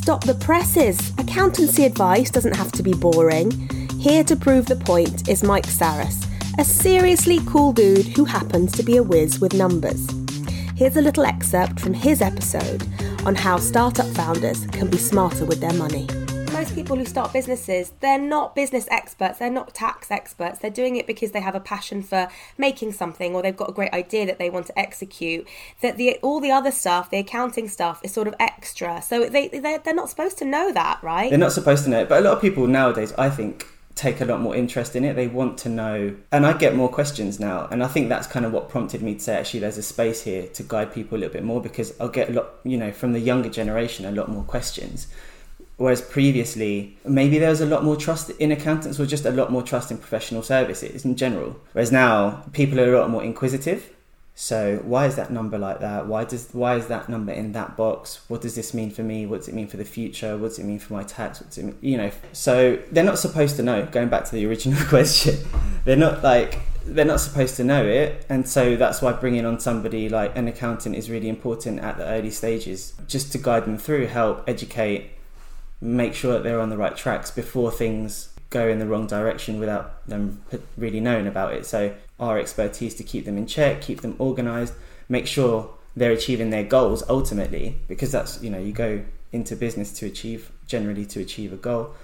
Stop the presses! Accountancy advice doesn't have to be boring. Here to prove the point is Mike Saris, a seriously cool dude who happens to be a whiz with numbers. Here's a little excerpt from his episode on how startup founders can be smarter with their money most people who start businesses, they're not business experts, they're not tax experts. They're doing it because they have a passion for making something or they've got a great idea that they want to execute. That the all the other stuff, the accounting stuff, is sort of extra. So they they're, they're not supposed to know that, right? They're not supposed to know it, but a lot of people nowadays, I think, take a lot more interest in it. They want to know, and I get more questions now. And I think that's kind of what prompted me to say, actually, there's a space here to guide people a little bit more because I'll get a lot, you know, from the younger generation, a lot more questions. Whereas previously, maybe there was a lot more trust in accountants or just a lot more trust in professional services in general. Whereas now, people are a lot more inquisitive. So why is that number like that? Why does why is that number in that box? What does this mean for me? What does it mean for the future? What does it mean for my tax? What's it mean? You know, so they're not supposed to know. Going back to the original question, they're not like they're not supposed to know it, and so that's why bringing on somebody like an accountant is really important at the early stages, just to guide them through, help educate, make sure that they're on the right tracks before things go in the wrong direction without them really knowing about it. So our expertise to keep them in check, keep them organized, make sure they're achieving their goals ultimately because that's you know you go into business to achieve generally to achieve a goal.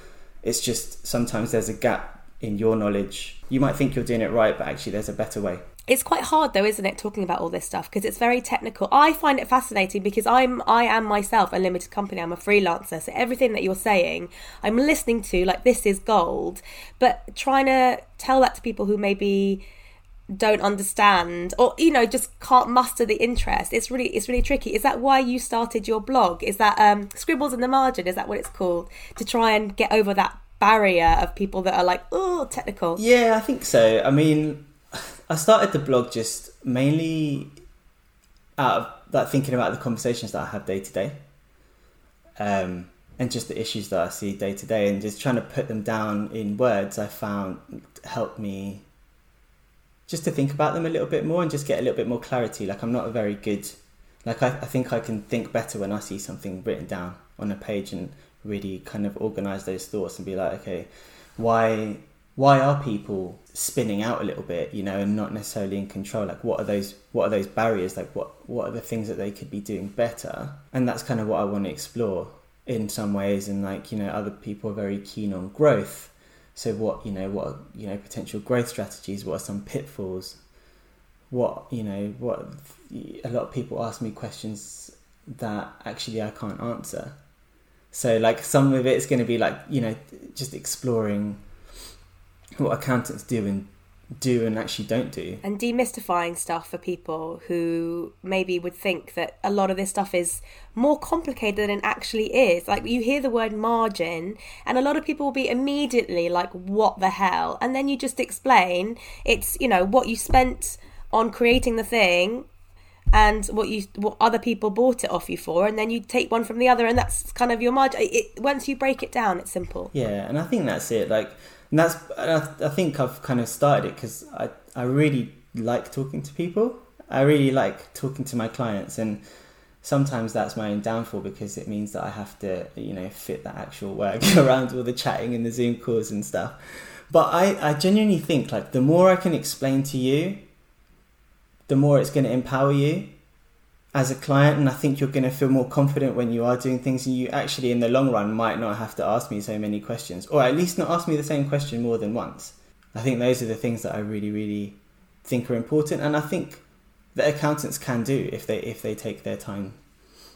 It's just sometimes there's a gap in your knowledge. You might think you're doing it right, but actually there's a better way. It's quite hard though, isn't it, talking about all this stuff? Because it's very technical. I find it fascinating because I'm I am myself a limited company. I'm a freelancer, so everything that you're saying, I'm listening to like this is gold, but trying to tell that to people who maybe don't understand or you know just can't muster the interest it's really it's really tricky. Is that why you started your blog? Is that um scribbles in the margin? Is that what it's called? To try and get over that barrier of people that are like oh technical. Yeah i think so. I mean I started the blog just mainly out of like thinking about the conversations that I have day to day, um, and just the issues that I see day to day, and just trying to put them down in words. I found helped me just to think about them a little bit more and just get a little bit more clarity. Like I'm not a very good, like I, I think I can think better when I see something written down on a page and really kind of organize those thoughts and be like, okay, why why are people spinning out a little bit you know and not necessarily in control? Like what are those what are those barriers? Like what what are the things that they could be doing better? And that's kind of what i want to explore in some ways. And like you know other people are very keen on growth. So what you know what are, you know potential growth strategies? What are some pitfalls? What you know what a lot of people ask me questions that actually i can't answer. So like some of it's going to be like you know just exploring what accountants do and do and actually don't do. And demystifying stuff for people who maybe would think that a lot of this stuff is more complicated than it actually is. Like you hear the word margin, and a lot of people will be immediately like, what the hell? And then you just explain it's, you know, what you spent on creating the thing and what you what other people bought it off you for and then you take one from the other and that's kind of your margin it, once you break it down it's simple yeah and i think that's it like and that's I think I've kind of started it because I I really like talking to people. I really like talking to my clients, and sometimes that's my own downfall because it means that I have to you know fit that actual work around all the chatting and the Zoom calls and stuff. But I I genuinely think like the more I can explain to you, the more it's going to empower you as a client and I think you're going to feel more confident when you are doing things and you actually in the long run might not have to ask me so many questions or at least not ask me the same question more than once. I think those are the things that I really really think are important and I think that accountants can do if they if they take their time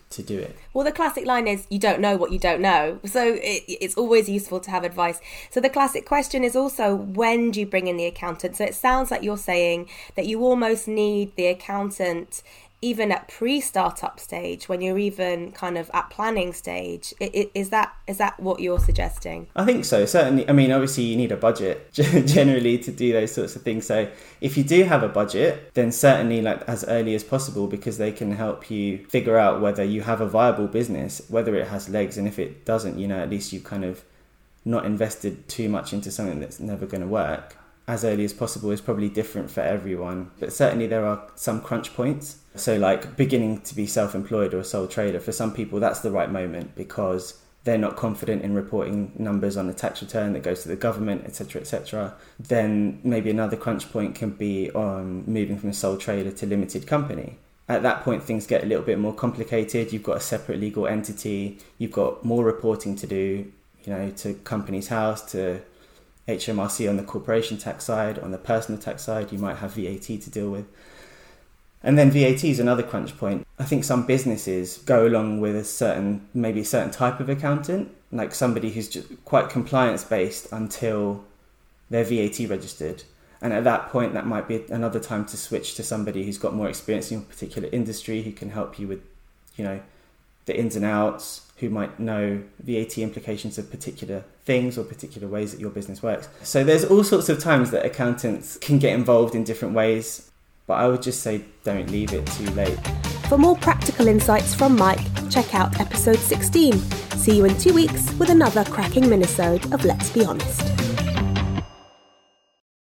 to do it. Well, the classic line is you don't know what you don't know. So it, it's always useful to have advice. So the classic question is also when do you bring in the accountant? So it sounds like you're saying that you almost need the accountant even at pre-startup stage when you're even kind of at planning stage is that is that what you're suggesting? I think so certainly i mean obviously you need a budget generally to do those sorts of things so if you do have a budget then certainly like as early as possible because they can help you figure out whether you have a viable business whether it has legs and if it doesn't you know at least you've kind of not invested too much into something that's never going to work as early as possible is probably different for everyone but certainly there are some crunch points so, like beginning to be self employed or a sole trader, for some people, that's the right moment because they're not confident in reporting numbers on the tax return that goes to the government, etc., etc., then maybe another crunch point can be on moving from a sole trader to limited company. At that point, things get a little bit more complicated. You've got a separate legal entity. You've got more reporting to do, you know, to Companies House, to HMRC on the corporation tax side. On the personal tax side, you might have VAT to deal with. And then VAT is another crunch point. I think some businesses go along with a certain, maybe a certain type of accountant, like somebody who's quite compliance based until they're VAT registered. And at that point, that might be another time to switch to somebody who's got more experience in a particular industry, who can help you with, you know, the ins and outs, who might know VAT implications of particular things or particular ways that your business works. So there's all sorts of times that accountants can get involved in different ways but I would just say don't leave it too late. For more practical insights from Mike, check out episode 16. See you in two weeks with another cracking minisode of Let's Be Honest.